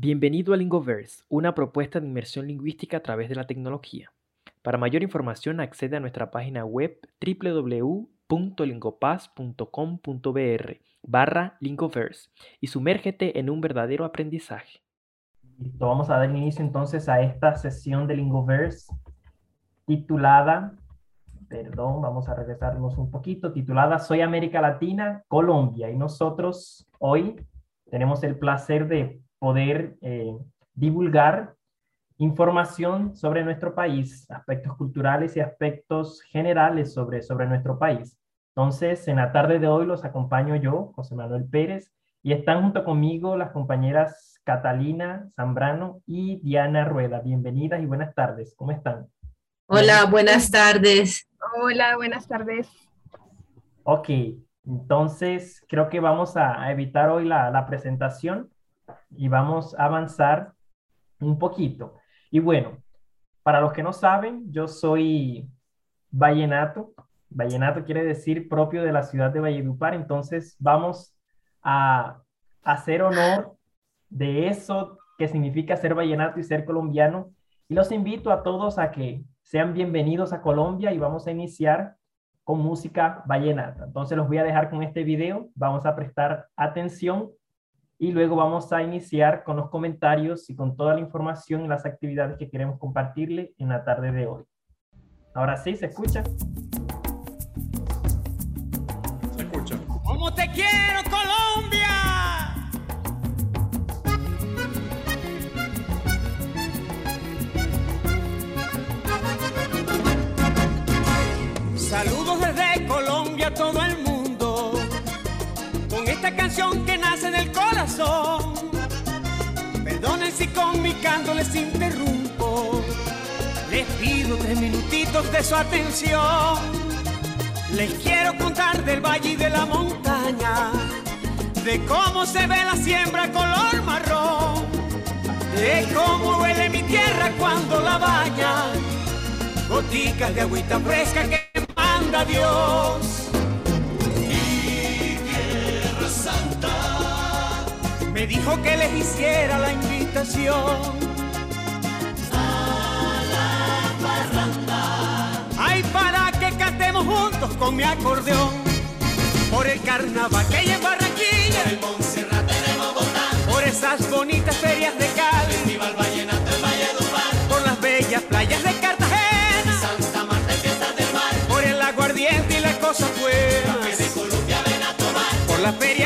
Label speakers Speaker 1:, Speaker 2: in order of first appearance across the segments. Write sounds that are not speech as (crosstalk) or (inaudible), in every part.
Speaker 1: Bienvenido a Lingoverse, una propuesta de inmersión lingüística a través de la tecnología. Para mayor información accede a nuestra página web www.lingopaz.com.br barra Lingoverse y sumérgete en un verdadero aprendizaje.
Speaker 2: Listo, vamos a dar inicio entonces a esta sesión de Lingoverse titulada, perdón, vamos a regresarnos un poquito, titulada Soy América Latina, Colombia. Y nosotros hoy tenemos el placer de poder eh, divulgar información sobre nuestro país, aspectos culturales y aspectos generales sobre, sobre nuestro país. Entonces, en la tarde de hoy los acompaño yo, José Manuel Pérez, y están junto conmigo las compañeras Catalina Zambrano y Diana Rueda. Bienvenidas y buenas tardes. ¿Cómo están?
Speaker 3: Hola, buenas tardes.
Speaker 4: Hola, buenas tardes.
Speaker 2: Ok, entonces creo que vamos a, evitar hoy la, la presentación y vamos a avanzar un poquito. Y bueno, para los que no saben, yo soy vallenato. Vallenato quiere decir propio de la ciudad de Valledupar. Entonces vamos a hacer honor de eso que significa ser vallenato y ser colombiano. Y los invito a todos a que sean bienvenidos a Colombia y vamos a iniciar con música vallenata. Entonces los voy a dejar con este video. Vamos a prestar atención y luego vamos a iniciar con los comentarios y con toda la información y las actividades que queremos compartirle en la tarde de hoy. Ahora sí, ¿se escucha?
Speaker 5: Se escucha.
Speaker 6: ¿Cómo te quiero, Colombia? Saludos desde Colombia a todo el mundo esta canción que nace del corazón. Perdonen si con mi canto les interrumpo. Les pido tres minutitos de su atención. Les quiero contar del valle y de la montaña, de cómo se ve la siembra color marrón, de cómo huele mi tierra cuando la baña, goticas de agüita fresca que manda Dios me dijo que les hiciera la invitación. A la parranda. Ay, para que cantemos juntos con mi acordeón. Por el carnaval que hay en Barranquilla.
Speaker 7: Por el Montserrat tenemos Bogotá.
Speaker 6: Por esas bonitas ferias de Cali.
Speaker 7: Festival Vallenato en Valledupar.
Speaker 6: Por las bellas playas de Cartagena.
Speaker 7: Santa Marta y fiestas del mar.
Speaker 6: Por el aguardiente y las cosas buenas.
Speaker 7: Que de Colombia ven a tomar.
Speaker 6: Por la feria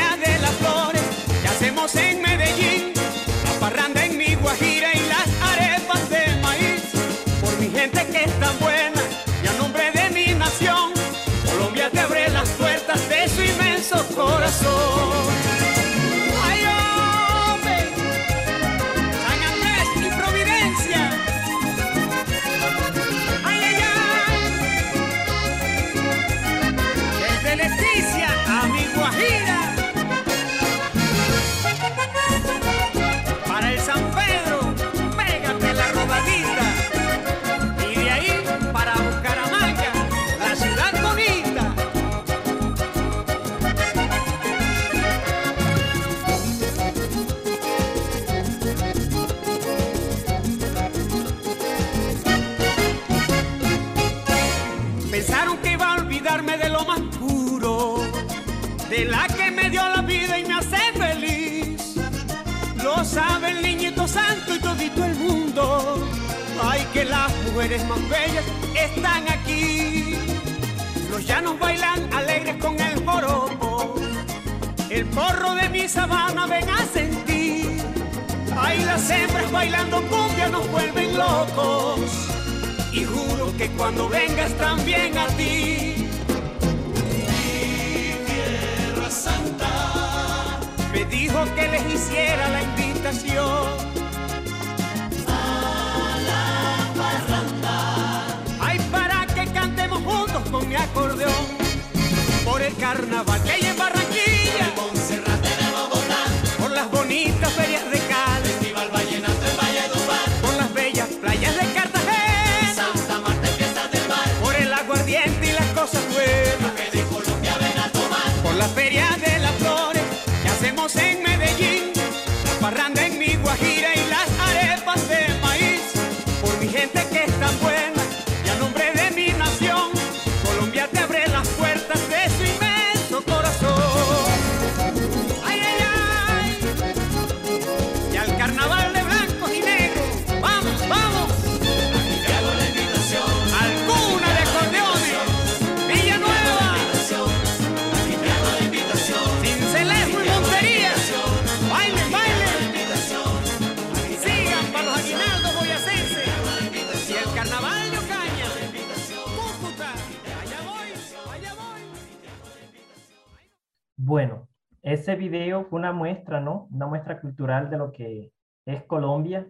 Speaker 2: ese video fue una muestra, ¿no? Una muestra cultural de lo que es Colombia.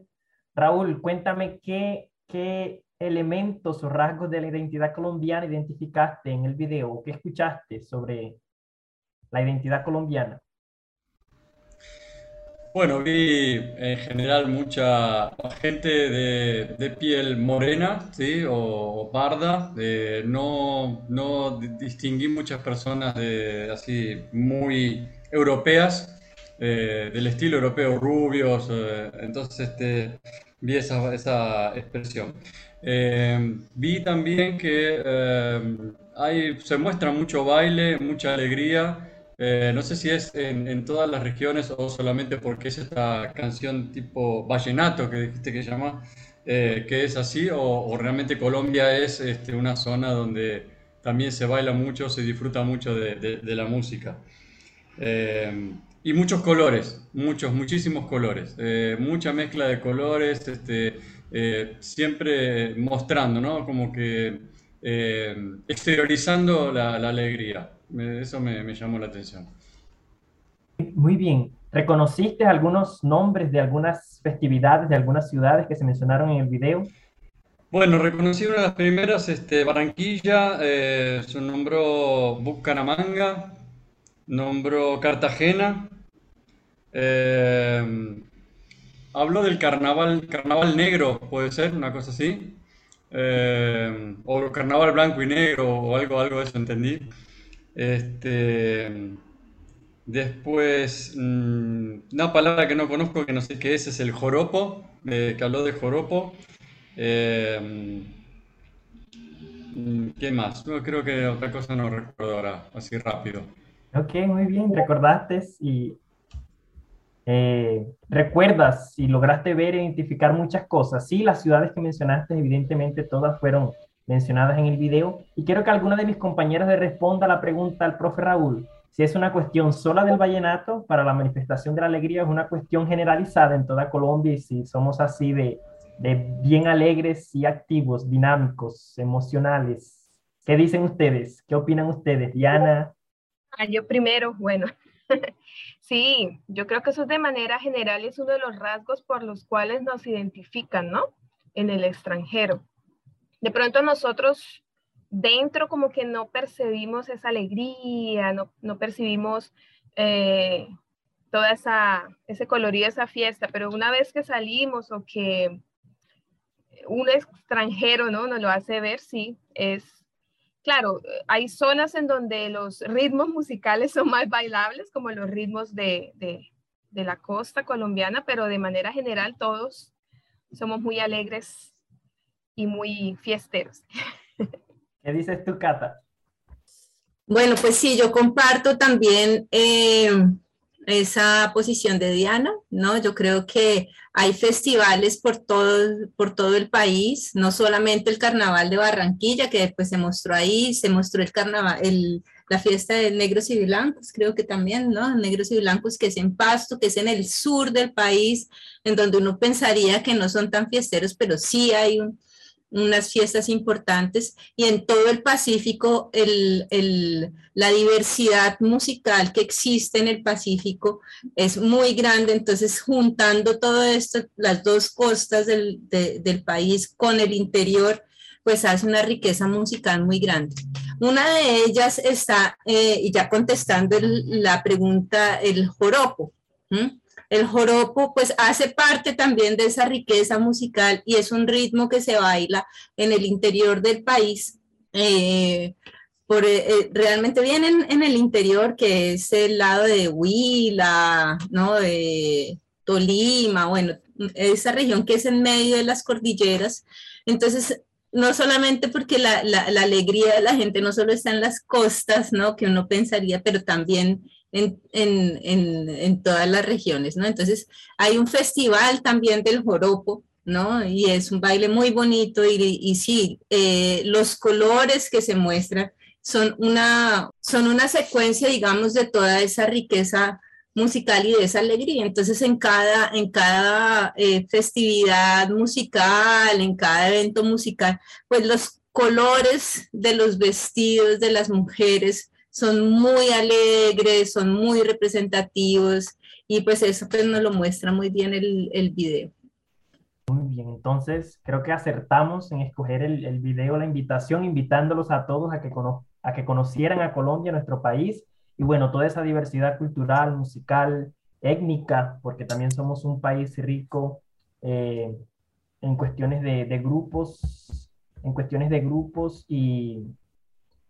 Speaker 2: Raúl, cuéntame qué, qué elementos o rasgos de la identidad colombiana identificaste en el video o qué escuchaste sobre la identidad colombiana.
Speaker 5: Bueno, vi en general mucha gente de, de piel morena, ¿sí? O, o parda. de- no, no di- distinguí muchas personas de, así muy europeas, eh, del estilo europeo, rubios. eh, entonces este, vi esa, esa expresión. Eh, vi también que eh, hay, se muestra mucho baile, mucha alegría. Eh, no sé si es en, en todas las regiones o solamente porque es esta canción tipo vallenato que dijiste que llama, eh, que es así, o, o realmente Colombia es este, una zona donde también se baila mucho, se disfruta mucho de, de- de la música. Eh, y muchos colores, muchos, muchísimos colores, eh, mucha mezcla de colores, este, eh, siempre mostrando, ¿no? Como que exteriorizando la, la alegría. Me- Eso me, me llamó la atención.
Speaker 2: Muy bien. ¿Reconociste algunos nombres de algunas festividades de algunas ciudades que se mencionaron en el video?
Speaker 5: Bueno, reconocí una de las primeras, este, Barranquilla, se nombró Bucaramanga, nombró Cartagena, eh, habló del carnaval, carnaval negro, puede ser, una cosa así, eh, o carnaval blanco y negro, o algo, algo de eso entendí. Este, después, mm, una palabra que no conozco, que no sé qué es, es el joropo, eh, que habló de joropo. Eh, mm, ¿qué más? No, creo que otra cosa no recuerdo ahora, así rápido.
Speaker 2: Ok, muy bien. Recordaste y eh, recuerdas y lograste ver e identificar muchas cosas. Sí, las ciudades que mencionaste, evidentemente todas fueron mencionadas en el video. Y quiero que alguna de mis compañeros le responda la pregunta al profe Raúl. Si es una cuestión sola del vallenato para la manifestación de la alegría, es una cuestión generalizada en toda Colombia y si somos así de, de bien alegres y activos, dinámicos, emocionales. ¿Qué dicen ustedes? ¿Qué opinan ustedes? Diana.
Speaker 4: Ah, yo primero, bueno. (laughs) Sí, yo creo que eso de manera general es uno de los rasgos por los cuales nos identifican, ¿no? En el extranjero. De pronto nosotros dentro como que no percibimos esa alegría, no, no percibimos eh, toda esa, ese colorido, esa fiesta, pero una vez que salimos o que un extranjero, ¿no? Nos lo hace ver, sí, es claro, hay zonas en donde los ritmos musicales son más bailables, como los ritmos de, de, de, la costa colombiana, pero de manera general todos somos muy alegres y muy fiesteros. (laughs)
Speaker 2: ¿Qué dices tú, Cata?
Speaker 3: Bueno, pues sí, yo comparto también eh, esa posición de Diana, ¿no? Yo creo que hay festivales por todo, por todo el país, no solamente el carnaval de Barranquilla, que después se mostró ahí, se mostró el carnaval, la fiesta de negros y blancos, creo que también, ¿no? Negros y blancos, que es en Pasto, que es en el sur del país, en donde uno pensaría que no son tan fiesteros, pero sí hay un, unas fiestas importantes y en todo el Pacífico el, el, la diversidad musical que existe en el Pacífico es muy grande, entonces juntando todo esto, las dos costas del, de, del país con el interior, pues hace una riqueza musical muy grande. Una de ellas está, eh, y ya contestando la pregunta, el joropo. El joropo pues hace parte también de esa riqueza musical y es un ritmo que se baila en el interior del país. Eh, por, eh, realmente bien en, el interior, que es el lado de Huila, ¿no? de Tolima, bueno, esa región que es en medio de las cordilleras. Entonces, no solamente porque la alegría de la gente no solo está en las costas, ¿no? Que uno pensaría, pero también en, en, en, en, todas las regiones, ¿no? Entonces, hay un festival también del joropo, ¿no? Y es un baile muy bonito y, y sí, eh, los colores que se muestran son una, son una secuencia, digamos, de toda esa riqueza musical y de esa alegría. Entonces, en cada, en cada eh, festividad musical, en cada evento musical, pues los colores de los vestidos de las mujeres son muy alegres, son muy representativos y pues eso pues nos lo muestra muy bien el, el video.
Speaker 2: Muy bien, entonces creo que acertamos en escoger el, el video, la invitación, invitándolos a todos a que, cono a que conocieran a Colombia, nuestro país, y bueno, toda esa diversidad cultural, musical, étnica, porque también somos un país rico eh, en cuestiones de, de, grupos, en cuestiones de grupos y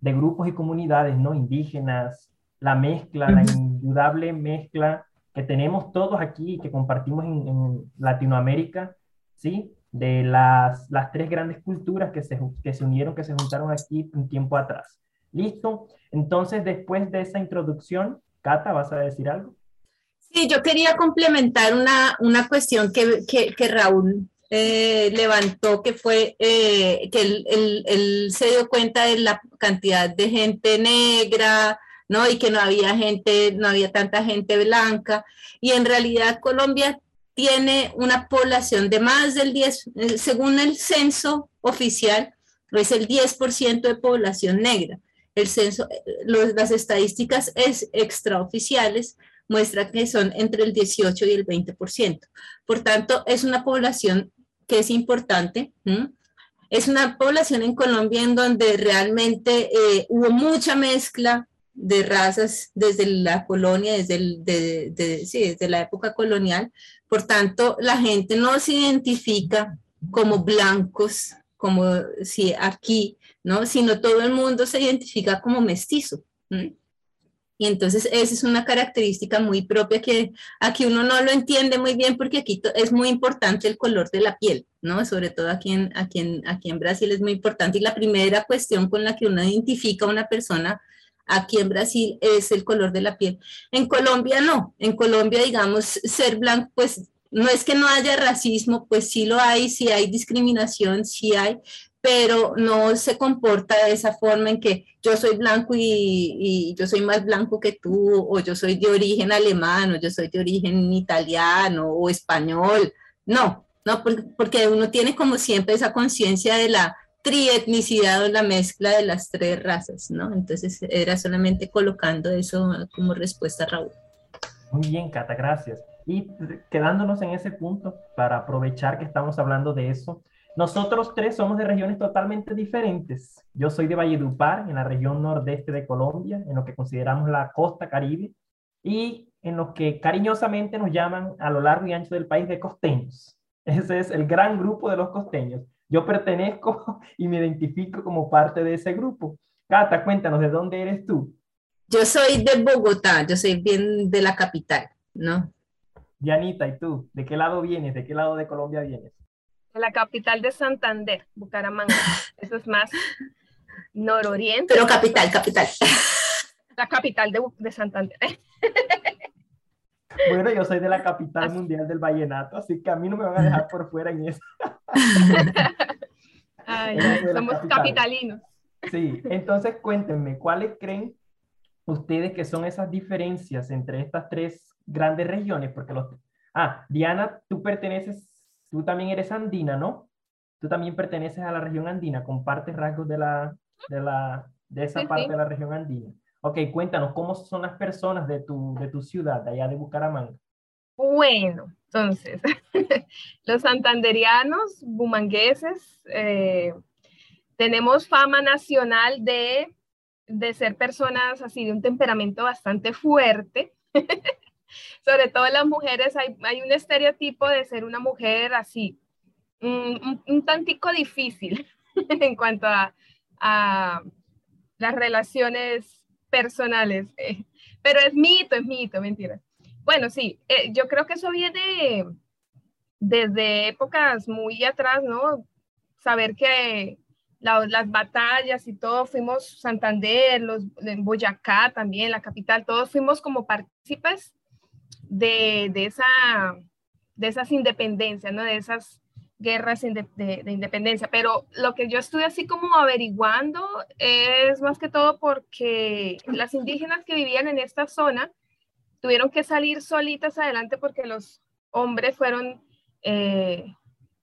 Speaker 2: de grupos y comunidades, ¿no? Indígenas, la mezcla, la indudable mezcla que tenemos todos aquí y que compartimos en, en, Latinoamérica, ¿sí? De las, las tres grandes culturas que se, que se unieron, que se juntaron aquí un tiempo atrás. ¿Listo? Entonces, después de esa introducción, Cata, ¿vas a decir algo?
Speaker 3: Sí, yo quería complementar una, una cuestión que, que, que Raúl eh, levantó, que fue eh, que él, él, él, se dio cuenta de la cantidad de gente negra, ¿no? Y que no había gente, no había tanta gente blanca. Y en realidad Colombia tiene una población de más del 10, eh, según el censo oficial, es el 10% de población negra. El censo, los, las estadísticas es extraoficiales muestra que son entre el 18 y el 20%. Por tanto, es una población que es importante. Es una población en Colombia en donde realmente eh, hubo mucha mezcla de razas desde la colonia, desde, el, de, sí, desde la época colonial. Por tanto, la gente no se identifica como blancos, como si aquí, ¿no? Sino todo el mundo se identifica como mestizo. Y entonces esa es una característica muy propia que aquí uno no lo entiende muy bien porque aquí es muy importante el color de la piel, ¿no? Sobre todo aquí en, aquí, en, aquí en Brasil es muy importante. Y la primera cuestión con la que uno identifica a una persona aquí en Brasil es el color de la piel. En Colombia no. En Colombia, digamos, ser blanco, pues no es que no haya racismo, pues sí lo hay, sí hay discriminación, sí hay, pero no se comporta de esa forma en que yo soy blanco y, y, yo soy más blanco que tú, o yo soy de origen alemán, o yo soy de origen italiano o español. No, no, porque, uno tiene como siempre esa conciencia de la trietnicidad o la mezcla de las tres razas, ¿no? Entonces era solamente colocando eso como respuesta, Raúl.
Speaker 2: Muy bien, Cata, gracias. Y quedándonos en ese punto, para aprovechar que estamos hablando de eso, nosotros tres somos de regiones totalmente diferentes. Yo soy de Valledupar, en la región nordeste de Colombia, en lo que consideramos la costa caribe, y en lo que cariñosamente nos llaman a lo largo y ancho del país de costeños. Ese es el gran grupo de los costeños. Yo pertenezco (laughs) y me identifico como parte de ese grupo. Cata, cuéntanos, ¿de dónde eres tú?
Speaker 3: Yo soy de Bogotá, yo soy bien de la capital, ¿no?
Speaker 2: Dianita, ¿y tú? ¿De qué lado vienes? ¿De qué lado de Colombia vienes?
Speaker 4: La capital de Santander, Bucaramanga. Eso es más nororiente.
Speaker 3: Pero capital, capital.
Speaker 4: La capital de, de Santander.
Speaker 2: Bueno, yo soy de la capital mundial del vallenato, así que a mí no me van a dejar por fuera en eso. (laughs)
Speaker 4: Ay, somos capital. capitalinos.
Speaker 2: Sí, entonces cuéntenme, ¿cuáles creen ustedes que son esas diferencias entre estas tres grandes regiones? Porque los... Ah, Diana, tú perteneces Tú también eres andina, ¿no? Tú también perteneces a la región andina, compartes rasgos de, la, de, la, de esa sí, parte sí. de la región andina. Ok, cuéntanos, ¿cómo son las personas de tu, de tu ciudad, de allá de Bucaramanga?
Speaker 4: Bueno, entonces, (laughs) los santanderianos, bumangueses, eh, tenemos fama nacional de, de ser personas así de un temperamento bastante fuerte. (laughs) sobre todo las mujeres, hay, hay, un estereotipo de ser una mujer así, un, un, tantico difícil (laughs) en cuanto a, a, las relaciones personales, eh, pero es mito, es mito, mentira. Bueno, sí, eh, yo creo que eso viene desde épocas muy atrás, ¿no? Saber que la, las batallas y todo, fuimos Santander, los, en Boyacá también, la capital, todos fuimos como partícipes de, de, esa, de esas independencias, ¿no? De esas guerras de, de, de, independencia. Pero lo que yo estuve así como averiguando es más que todo porque las indígenas que vivían en esta zona tuvieron que salir solitas adelante porque los hombres fueron eh,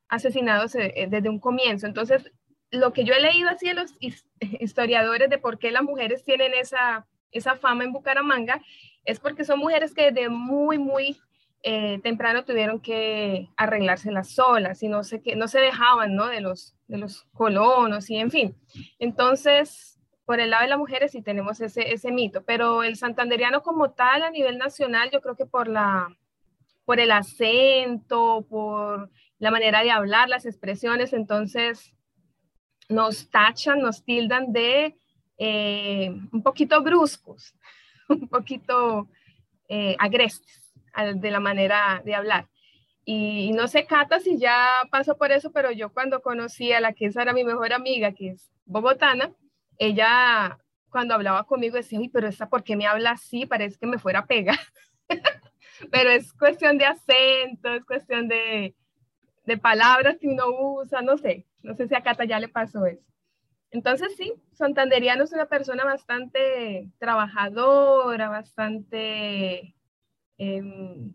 Speaker 4: asesinados eh, desde un comienzo. Entonces, lo que yo he leído así de los (laughs) historiadores de por qué las mujeres tienen esa esa fama en Bucaramanga es porque son mujeres que desde muy, muy eh, temprano tuvieron que arreglárselas solas y no se, que, no se dejaban ¿no? De, los, de los colonos y en fin. Entonces, por el lado de las mujeres sí tenemos ese, ese mito, pero el santanderiano como tal a nivel nacional, yo creo que por, la, por el acento, por la manera de hablar, las expresiones, entonces nos tachan, nos tildan de eh, un poquito bruscos, un poquito eh, agrestes de la manera de hablar. Y, no sé, Cata, si ya pasó por eso, pero yo cuando conocí a la que es ahora mi mejor amiga, que es bogotana, ella cuando hablaba conmigo decía, uy, pero esta, ¿por qué me habla así? Parece que me fuera a pegar. (laughs) pero es cuestión de acento, es cuestión de, de palabras que uno usa, no sé, no sé si a Cata ya le pasó eso. Entonces sí, Santanderiano es una persona bastante trabajadora, bastante em,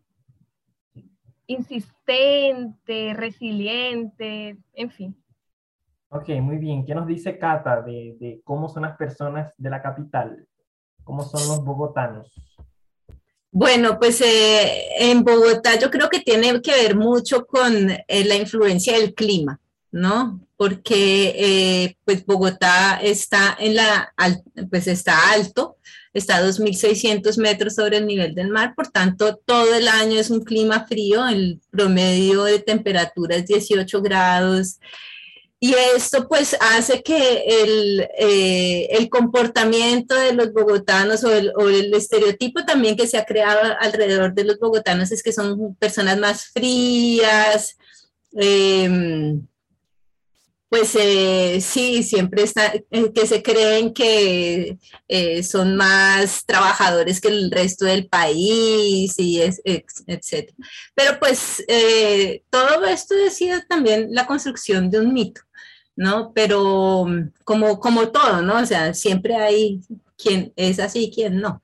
Speaker 4: insistente, resiliente, en fin.
Speaker 2: Ok, muy bien. ¿Qué nos dice Cata de, de cómo son las personas de la capital? ¿Cómo son los bogotanos?
Speaker 3: Bueno, pues eh, en Bogotá yo creo que tiene que ver mucho con eh, la influencia del clima, ¿no? Porque eh, pues Bogotá está en la, pues está alto, está a 2.600 metros sobre el nivel del mar, por tanto todo el año es un clima frío, el promedio de temperatura es 18 grados, y esto pues hace que el, eh, el comportamiento de los bogotanos o el, o el, estereotipo también que se ha creado alrededor de los bogotanos es que son personas más frías, eh, pues eh, sí, siempre está, eh, que se creen que eh, son más trabajadores que el resto del país y es, etc. Pero pues todo esto sido también la construcción de un mito. ¿no? Pero mm, como, como todo, ¿no? O sea, siempre hay quien es así y quien no.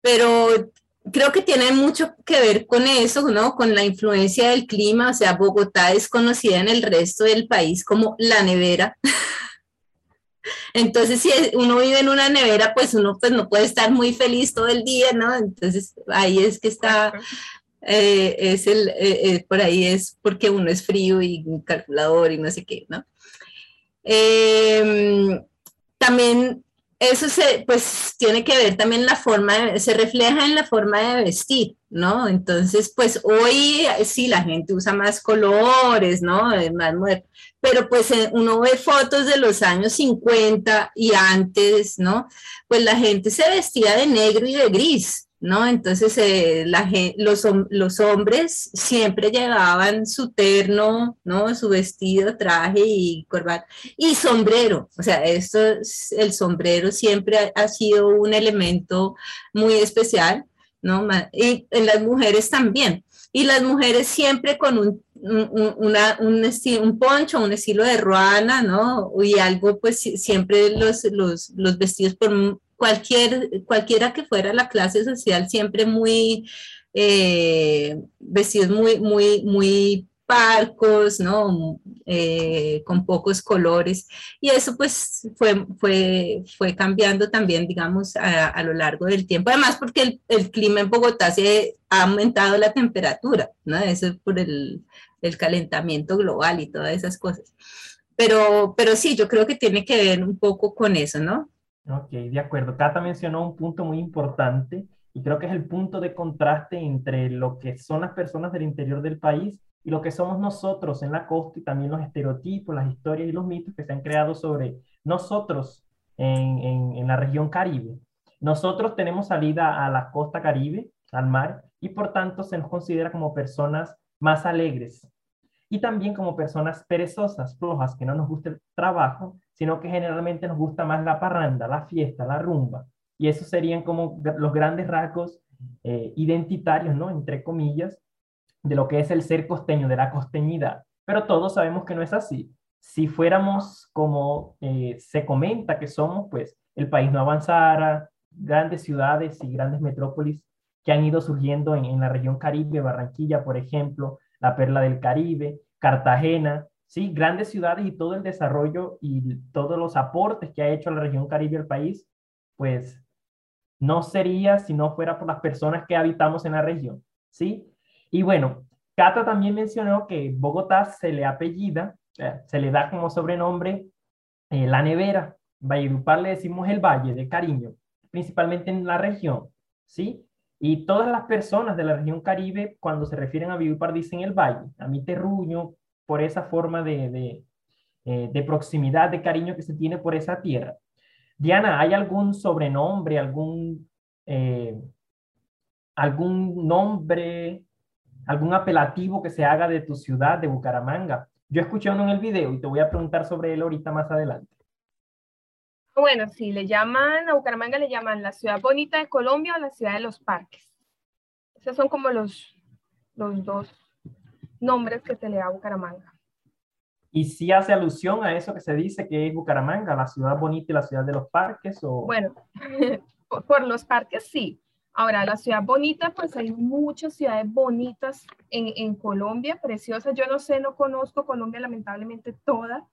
Speaker 3: Pero creo que tiene mucho que ver con eso, ¿no? Con la influencia del clima, o sea, Bogotá es conocida en el resto del país como la nevera. (laughs) Entonces, si uno vive en una nevera, pues uno pues no puede estar muy feliz todo el día, ¿no? Entonces, ahí es que está eh, es el, eh, eh, por ahí es porque uno es frío y un calculador y no sé qué, ¿no? Em, también eso se, pues tiene que ver también la forma, se refleja en la forma de vestir, ¿no? Entonces, pues hoy sí la gente usa más colores, ¿no? Más pero pues uno ve fotos de los años 50 y antes, ¿no? Pues la gente se vestía de negro y de gris, ¿no? Entonces eh, los, hombres siempre llevaban su terno, ¿no? Su vestido, traje y corbata y sombrero. O sea, esto, el sombrero siempre ha, sido un elemento muy especial, ¿no? Y en las mujeres también. Y las mujeres siempre con un, un, una, un, un poncho, un estilo de ruana, ¿no? Y algo, pues siempre los, los, los vestidos por cualquier, cualquiera que fuera la clase social, siempre muy eh, vestidos muy, muy, muy parcos, ¿no? Eh, con pocos colores. Y eso pues fue, fue, fue cambiando también, digamos, a, a lo largo del tiempo. Además, porque el, el, clima en Bogotá se ha aumentado la temperatura, ¿no? Eso es por el, el calentamiento global y todas esas cosas. Pero, pero sí, yo creo que tiene que ver un poco con eso, ¿no?
Speaker 2: Ok, de acuerdo. Cata mencionó un punto muy importante y creo que es el punto de contraste entre lo que son las personas del interior del país y lo que somos nosotros en la costa y también los estereotipos, las historias y los mitos que se han creado sobre nosotros en, en, en la región caribe. Nosotros tenemos salida a la costa caribe, al mar, y por tanto se nos considera como personas más alegres y también como personas perezosas, flojas, que no nos gusta el trabajo sino que generalmente nos gusta más la parranda, la fiesta, la rumba. Y esos serían como los grandes rasgos eh, identitarios, ¿no? Entre comillas, de lo que es el ser costeño, de la costeñidad. Pero todos sabemos que no es así. Si fuéramos como eh, se comenta que somos, pues el país no avanzara, grandes ciudades y grandes metrópolis que han ido surgiendo en, en la región Caribe, Barranquilla, por ejemplo, la Perla del Caribe, Cartagena, ¿sí? Grandes ciudades y todo el desarrollo y todos los aportes que ha hecho la región Caribe al país, pues no sería si no fuera por las personas que habitamos en la región, ¿sí? Y bueno, Cata también mencionó que Bogotá se le apellida, se le da como sobrenombre eh, la nevera. Valledupar le decimos el valle de cariño, principalmente en la región, ¿sí? Y todas las personas de la región Caribe, cuando se refieren a Valledupar, dicen el valle. A mí terruño por esa forma de, de, eh, de proximidad, de cariño que se tiene por esa tierra. Diana, ¿hay algún sobrenombre, algún, eh, algún nombre, algún apelativo que se haga de tu ciudad, de Bucaramanga? Yo escuché uno en el video y te voy a preguntar sobre él ahorita más adelante.
Speaker 4: Bueno, sí, le llaman, a Bucaramanga le llaman la ciudad bonita de Colombia o la ciudad de los parques. Esos son como los, los dos nombres que se le da a Bucaramanga.
Speaker 2: ¿Y si hace alusión a eso que se dice que es Bucaramanga, la ciudad bonita y la ciudad de los parques? O...
Speaker 4: Bueno, (laughs) por, los parques sí. Ahora, la ciudad bonita, pues hay muchas ciudades bonitas en, en Colombia, preciosas. Yo no sé, no conozco Colombia lamentablemente toda,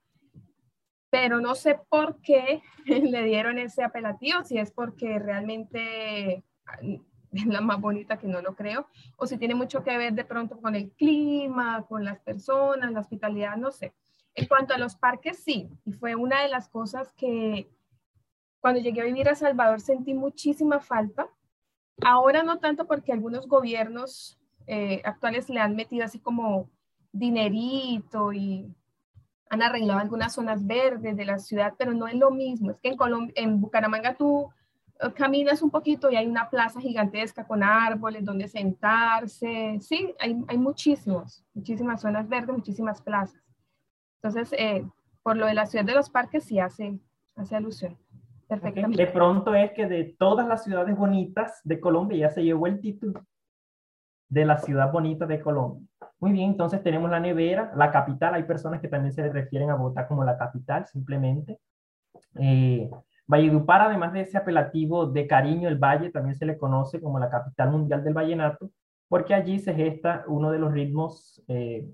Speaker 4: pero no sé por qué (laughs) le dieron ese apelativo, si es porque realmente (laughs) es la más bonita que no lo creo, o si tiene mucho que ver de pronto con el clima, con las personas, la hospitalidad, no sé. En cuanto a los parques, sí, y fue una de las cosas que cuando llegué a vivir a Salvador sentí muchísima falta. Ahora no tanto porque algunos gobiernos eh, actuales le han metido así como dinerito y han arreglado algunas zonas verdes de la ciudad, pero no es lo mismo. Es que en, Colom en Bucaramanga tú eh, caminas un poquito y hay una plaza gigantesca con árboles donde sentarse. Sí, hay, hay muchísimos, muchísimas zonas verdes, muchísimas plazas. Entonces, eh, por lo de la ciudad de los parques sí hace, hace alusión. Perfectamente.
Speaker 2: De pronto es que de todas las ciudades bonitas de Colombia ya se llevó el título de la ciudad bonita de Colombia. Muy bien, entonces tenemos la nevera, la capital. Hay personas que también se refieren a Bogotá como la capital, simplemente. Eh, Valledupar, además de ese apelativo de cariño, el valle también se le conoce como la capital mundial del vallenato, porque allí se gesta uno de los ritmos eh,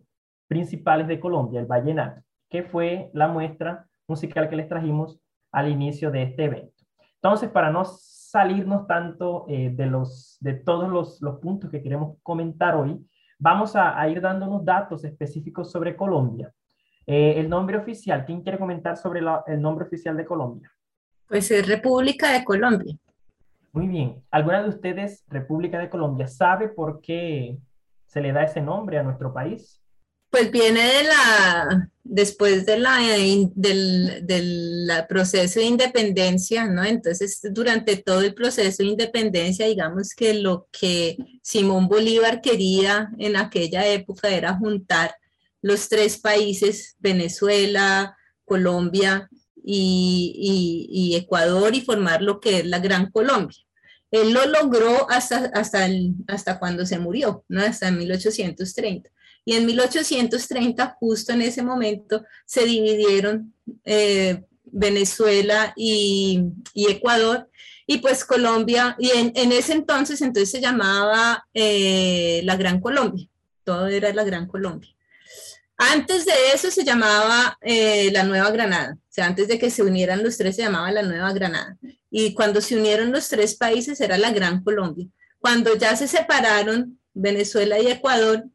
Speaker 2: principales de Colombia, el vallenato, que fue la muestra musical que les trajimos al inicio de este evento. Entonces, para no salirnos tanto eh, de, los, de todos los, los, puntos que queremos comentar hoy, vamos a, a ir dando unos datos específicos sobre Colombia. Eh, el nombre oficial, ¿quién quiere comentar sobre la, el nombre oficial de Colombia?
Speaker 3: Pues es República de Colombia.
Speaker 2: Muy bien. ¿Alguna de ustedes, República de Colombia, sabe por qué se le da ese nombre a nuestro país?
Speaker 3: Pues viene de la, después de la, del, del proceso de independencia, ¿no? Entonces, durante todo el proceso de independencia, digamos que lo que Simón Bolívar quería en aquella época era juntar los tres países, Venezuela, Colombia y, Ecuador, y formar lo que es la Gran Colombia. Él lo logró hasta, hasta, el, hasta cuando se murió, ¿no? Hasta 1830. Y en 1830, justo en ese momento, se dividieron eh, Venezuela y, Ecuador. Y pues Colombia, y en, en ese entonces, entonces se llamaba eh, la Gran Colombia. Todo era la Gran Colombia. Antes de eso se llamaba eh, la Nueva Granada. O sea, antes de que se unieran los tres se llamaba la Nueva Granada. Y cuando se unieron los tres países era la Gran Colombia. Cuando ya se separaron Venezuela y Ecuador,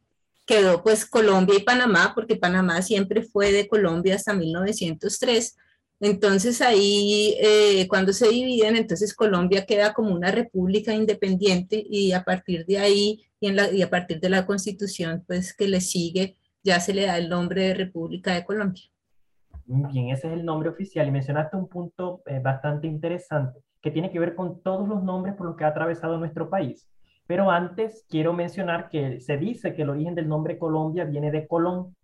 Speaker 3: quedó pues Colombia y Panamá, porque Panamá siempre fue de Colombia hasta 1903. Entonces ahí, eh, cuando se dividen, entonces Colombia queda como una república independiente y a partir de ahí y, en la, y a partir de la constitución, pues que le sigue, ya se le da el nombre de República de Colombia.
Speaker 2: Bien, ese es el nombre oficial. Y mencionaste un punto eh, bastante interesante que tiene que ver con todos los nombres por los que ha atravesado nuestro país. Pero antes quiero mencionar que se dice que el origen del nombre Colombia viene de Colón,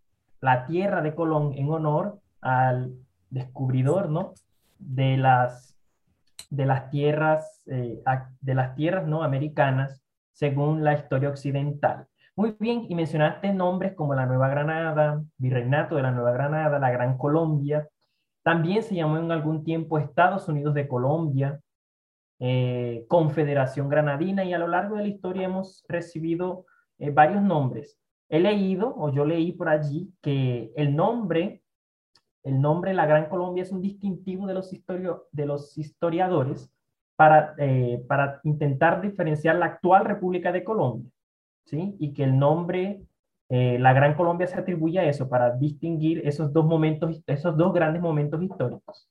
Speaker 2: la tierra de Colón, en honor al descubridor, ¿no? De las, de las tierras, eh, de las tierras no americanas, según la historia occidental. Muy bien, y mencionaste nombres como la Nueva Granada, Virreinato de la Nueva Granada, la Gran Colombia. También se llamó en algún tiempo Estados Unidos de Colombia, eh, Confederación Granadina, y a lo largo de la historia hemos recibido eh, varios nombres. He leído, o yo leí por allí, que el nombre, el nombre La Gran Colombia es un distintivo de los, historiadores, para, eh, para intentar diferenciar la actual República de Colombia, ¿sí? Y que el nombre, la Gran Colombia se atribuye a eso, para distinguir esos dos momentos, esos dos grandes momentos históricos.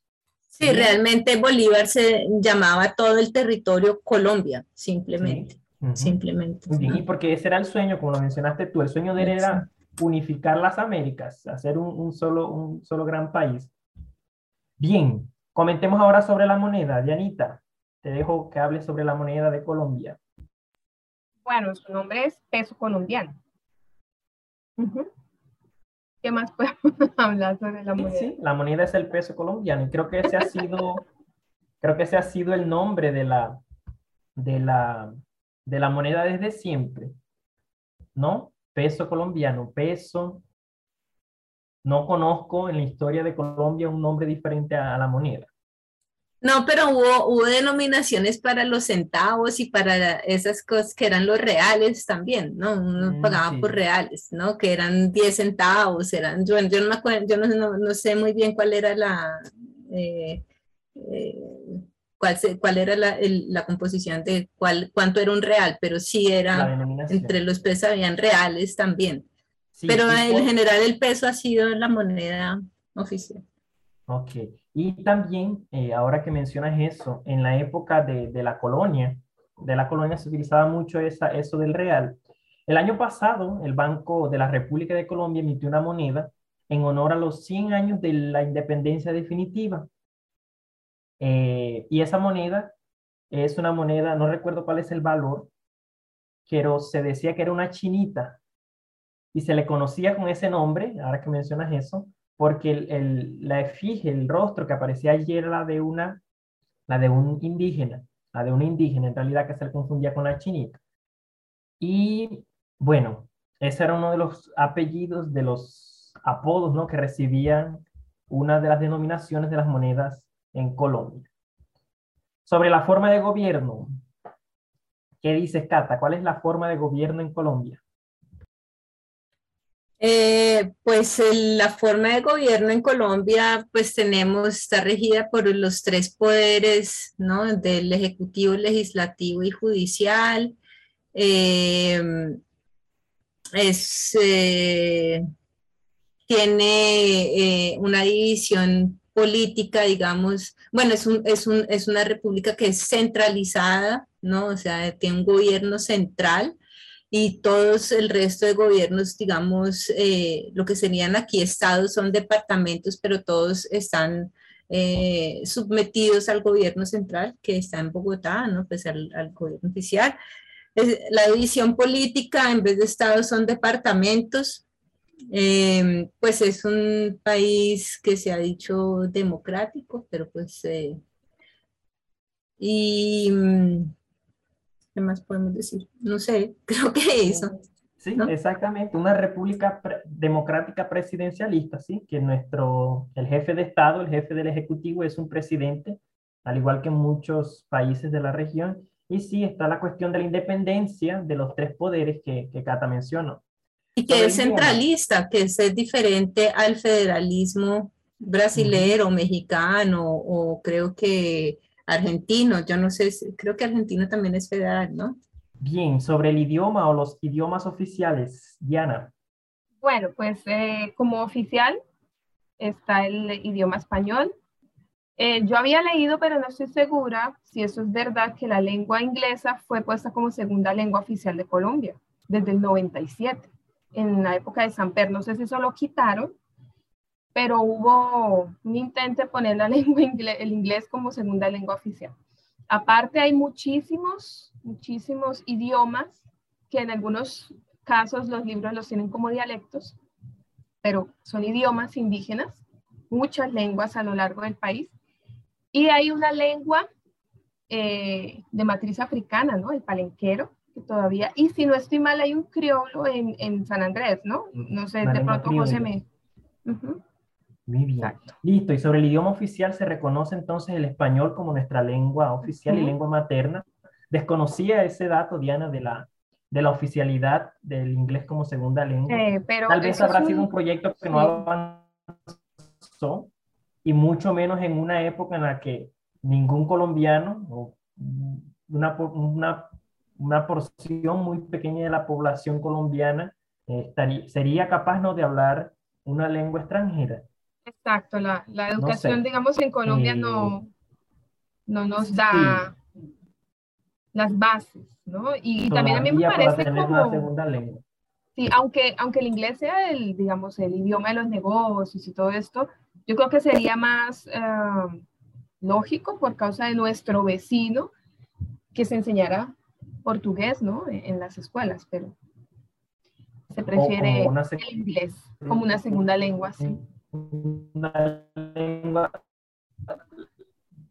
Speaker 3: Sí, realmente Bolívar se llamaba todo el territorio Colombia, simplemente.
Speaker 2: Sí.
Speaker 3: Simplemente.
Speaker 2: Y porque ese era el sueño, como lo mencionaste tú, el sueño de él era unificar las Américas, hacer un, un solo, un solo gran país. Bien, comentemos ahora sobre la moneda. Dianita, te dejo que hables sobre la moneda de Colombia.
Speaker 4: Bueno, su nombre es peso colombiano. ¿Qué más (laughs) podemos hablar sobre la moneda?
Speaker 2: sí, la moneda es el peso colombiano y creo que ese ha sido, (laughs) creo que ese ha sido el nombre de la, de la, de la moneda desde siempre, ¿no? Peso colombiano, peso. No conozco en la historia de Colombia un nombre diferente a, a la moneda.
Speaker 3: No, pero hubo, hubo denominaciones para los centavos y para esas cosas que eran los reales también, ¿no? Uno
Speaker 2: Mm,
Speaker 3: pagaba
Speaker 2: sí.
Speaker 3: por reales, ¿no? Que eran 10 centavos, eran, yo, yo no me acuerdo, yo no, no- no sé muy bien cuál era la, eh, eh, cuál, se- cuál era la, el- la composición de cuál, cuánto era un real, pero sí era, entre los pesos habían reales también.
Speaker 2: Sí,
Speaker 3: pero en
Speaker 2: por-
Speaker 3: general el peso ha sido la moneda oficial.
Speaker 2: Ok. Y también, eh, ahora que mencionas eso, en la época de, de la colonia, de la colonia se utilizaba mucho esa, eso del real. El año pasado, el Banco de la República de Colombia emitió una moneda en honor a los 100 años de la independencia definitiva. Eh, y esa moneda es una moneda, no recuerdo cuál es el valor, pero se decía que era una chinita y se le conocía con ese nombre, ahora que mencionas eso, porque el, la efigie, el rostro que aparecía era la de una, la de un indígena, la de un indígena en realidad que se le confundía con la chinita. Y bueno, ese era uno de los apellidos, de los apodos, ¿no? que recibían una de las denominaciones de las monedas en Colombia. Sobre la forma de gobierno, ¿qué dices, Cata? ¿Cuál es la forma de gobierno en Colombia?
Speaker 3: Eh, pues el- la forma de gobierno en Colombia, pues tenemos, está regida por los tres poderes, ¿no? Del ejecutivo, legislativo y judicial. Eh, es, eh, tiene eh, una división política, digamos, bueno, es, un- es, un- es una república que es centralizada, ¿no? O sea, tiene un gobierno central y todos el resto de gobiernos, digamos, eh, lo que serían aquí estados son departamentos, pero todos están eh, submetidos al gobierno central que está en Bogotá, ¿no? Pues al, al gobierno oficial. Es- la división política en vez de estados son departamentos. Eh, pues es un país que se ha dicho democrático, pero pues... eh, y... ¿Qué más podemos decir? No sé, (laughs) creo que eso.
Speaker 2: Sí,
Speaker 3: ¿no?
Speaker 2: exactamente, una república pre- democrática presidencialista, ¿sí? Que nuestro, el jefe de Estado, el jefe del Ejecutivo es un presidente, al igual que en muchos países de la región. Y sí, está la cuestión de la independencia de los tres poderes que, que Cata mencionó.
Speaker 3: Y que
Speaker 2: Sobre
Speaker 3: es centralista, que es, es diferente al federalismo brasilero, mexicano o creo que argentino. Yo no sé, si- creo que argentino también es federal, ¿no?
Speaker 2: Bien, sobre el idioma o los idiomas oficiales, Diana.
Speaker 4: Bueno, pues eh, como oficial está el idioma español. Eh, yo había leído, pero no estoy segura si eso es verdad, que la lengua inglesa fue puesta como segunda lengua oficial de Colombia desde el 97, en la época de Samper. No sé si eso lo quitaron, pero hubo un intento de poner la (laughs) lengua ingle- el inglés como segunda lengua oficial. Aparte hay muchísimos, muchísimos idiomas que en algunos casos los libros los tienen como dialectos, pero son idiomas indígenas, muchas lenguas a lo largo del país. Y hay una lengua eh, de matriz africana, ¿no? El palenquero, que todavía, y si no estoy mal, hay un criollo en, en San Andrés, ¿no? No sé, de pronto José me... Ujú.
Speaker 2: Muy bien.
Speaker 4: Exacto.
Speaker 2: Listo, y sobre el idioma oficial se reconoce entonces el español como nuestra lengua oficial y
Speaker 4: Ujú.
Speaker 2: lengua materna. Desconocía ese dato, Diana, de la, de la oficialidad del inglés como segunda lengua.
Speaker 4: Eh, pero
Speaker 2: Tal vez habrá
Speaker 4: un-
Speaker 2: sido un proyecto que no avanzó, y mucho menos en una época en la que ningún colombiano, o una, una, una porción muy pequeña de la población colombiana eh, estaría, sería capaz ¿no? de hablar una lengua extranjera.
Speaker 4: Exacto, la, la educación,
Speaker 2: sé.
Speaker 4: digamos, en Colombia
Speaker 2: Eh,
Speaker 4: no, no nos da las bases, ¿no? Y también a mí me parece
Speaker 2: una
Speaker 4: como,
Speaker 2: segunda lengua.
Speaker 4: sí, aunque, aunque el inglés sea el, digamos, el idioma de los negocios y todo esto, yo creo que sería más eh, lógico por causa de nuestro vecino que se enseñara portugués, ¿no? En, en las escuelas, pero se prefiere el inglés como una segunda lengua, sí.
Speaker 2: Una lengua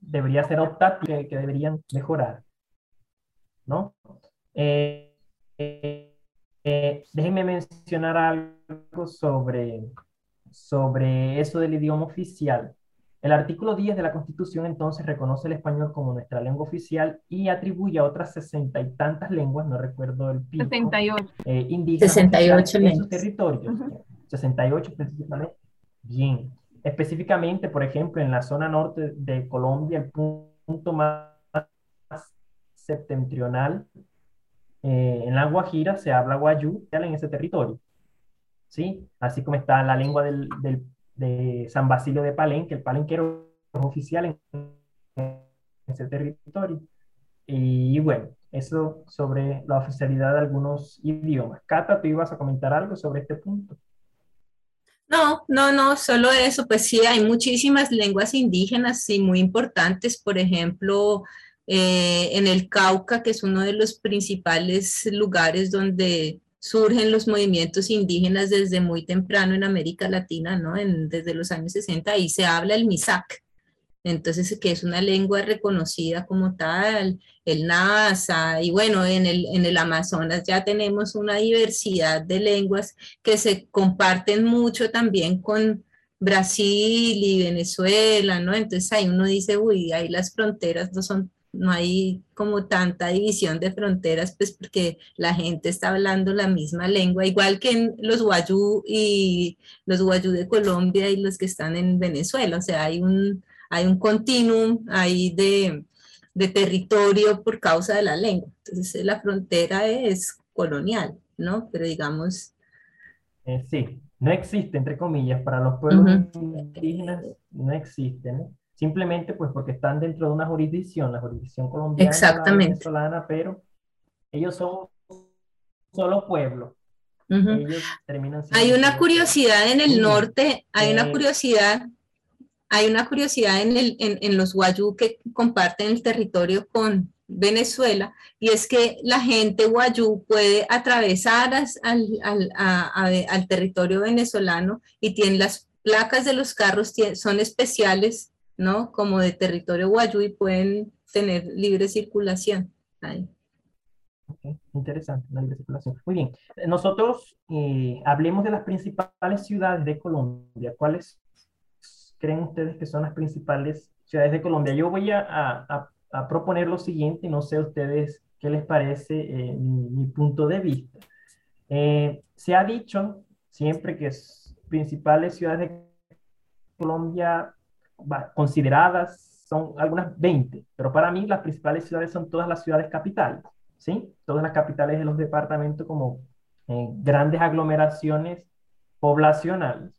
Speaker 2: debería ser optática que, que deberían mejorar, ¿no? Eh, eh, eh, déjenme mencionar algo sobre, sobre eso del idioma oficial. El artículo 10 de la Constitución entonces reconoce el español como nuestra lengua oficial y atribuye a otras sesenta y tantas lenguas, no recuerdo el pico,
Speaker 4: 68.
Speaker 2: eh, indígenas
Speaker 3: 68
Speaker 2: oficiales en sus territorios.
Speaker 4: Ujú.
Speaker 2: 68 específicamente. Bien. Específicamente, por ejemplo, en la zona norte de Colombia, el punto más septentrional, eh, en la Guajira se habla guayú en ese territorio. ¿Sí? Así como está la lengua del, del- de San Basilio de Palenque, el palenquero es oficial en ese territorio. Y bueno, eso sobre la oficialidad de algunos idiomas. Cata, tú ibas a comentar algo sobre este punto.
Speaker 3: No, no, no, solo eso, pues sí, hay muchísimas lenguas indígenas y muy importantes, por ejemplo, eh, en el Cauca, que es uno de los principales lugares donde surgen los movimientos indígenas desde muy temprano en América Latina, ¿no? En- desde los años 60, ahí se habla el Misak, entonces que es una lengua reconocida como tal, el Nasa, y bueno, en el, en el Amazonas ya tenemos una diversidad de lenguas que se comparten mucho también con Brasil y Venezuela, ¿no? Entonces ahí uno dice, uy, ahí las fronteras no son, no hay como tanta división de fronteras, pues porque la gente está hablando la misma lengua, igual que en los guayú y los guayú de Colombia y los que están en Venezuela, o sea, hay un, hay un continuum ahí de, de territorio por causa de la lengua. Entonces la frontera es colonial, ¿no? Pero digamos,
Speaker 2: Eh, sí, no existe, entre comillas, para los pueblos
Speaker 3: Ujú.
Speaker 2: indígenas, no existen, ¿no? Simplemente pues porque están dentro de una jurisdicción, la jurisdicción colombiana, la
Speaker 3: Exactamente.
Speaker 2: venezolana, pero ellos son solo pueblo.
Speaker 3: ujú.
Speaker 2: Ellos terminan siendo
Speaker 3: Hay
Speaker 2: un
Speaker 3: una curiosidad en el norte, hay una
Speaker 2: Eh,
Speaker 3: curiosidad, hay una curiosidad en, el, en, los guayú que comparten el territorio con Venezuela, y es que la gente guayú puede atravesar al, territorio venezolano y tienen las placas de los carros son especiales, ¿no? Como de territorio guayú y pueden tener libre circulación. Ahí.
Speaker 2: Interesante, una libre circulación. Muy bien, nosotros eh, hablemos de las principales ciudades de Colombia. ¿Cuáles creen ustedes que son las principales ciudades de Colombia? Yo voy a, a- a- proponer lo siguiente, no sé a ustedes qué les parece eh, mi, mi punto de vista. Eh, se ha dicho siempre que s- principales ciudades de Colombia consideradas son algunas 20, pero para mí las principales ciudades son todas las ciudades capitales, ¿sí? Todas las capitales de los departamentos como eh, grandes aglomeraciones poblacionales.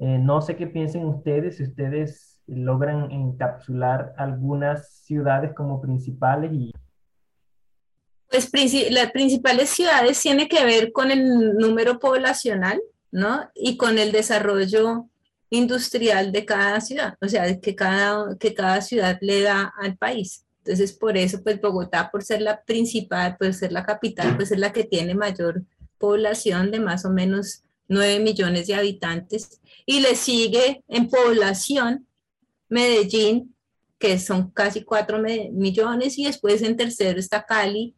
Speaker 2: Eh, no sé qué piensen ustedes, si ustedes logran encapsular algunas ciudades como principales y
Speaker 3: Pues las principales ciudades tiene que ver con el número poblacional, ¿no? Y con el desarrollo industrial de cada ciudad, o sea, que cada, que cada ciudad le da al país. Entonces, por eso, pues Bogotá, por ser la principal, por ser la capital, pues es la que tiene mayor población de más o menos 9 millones de habitantes. Y le sigue en población Medellín, que son casi 4 millones, y después en tercero está Cali,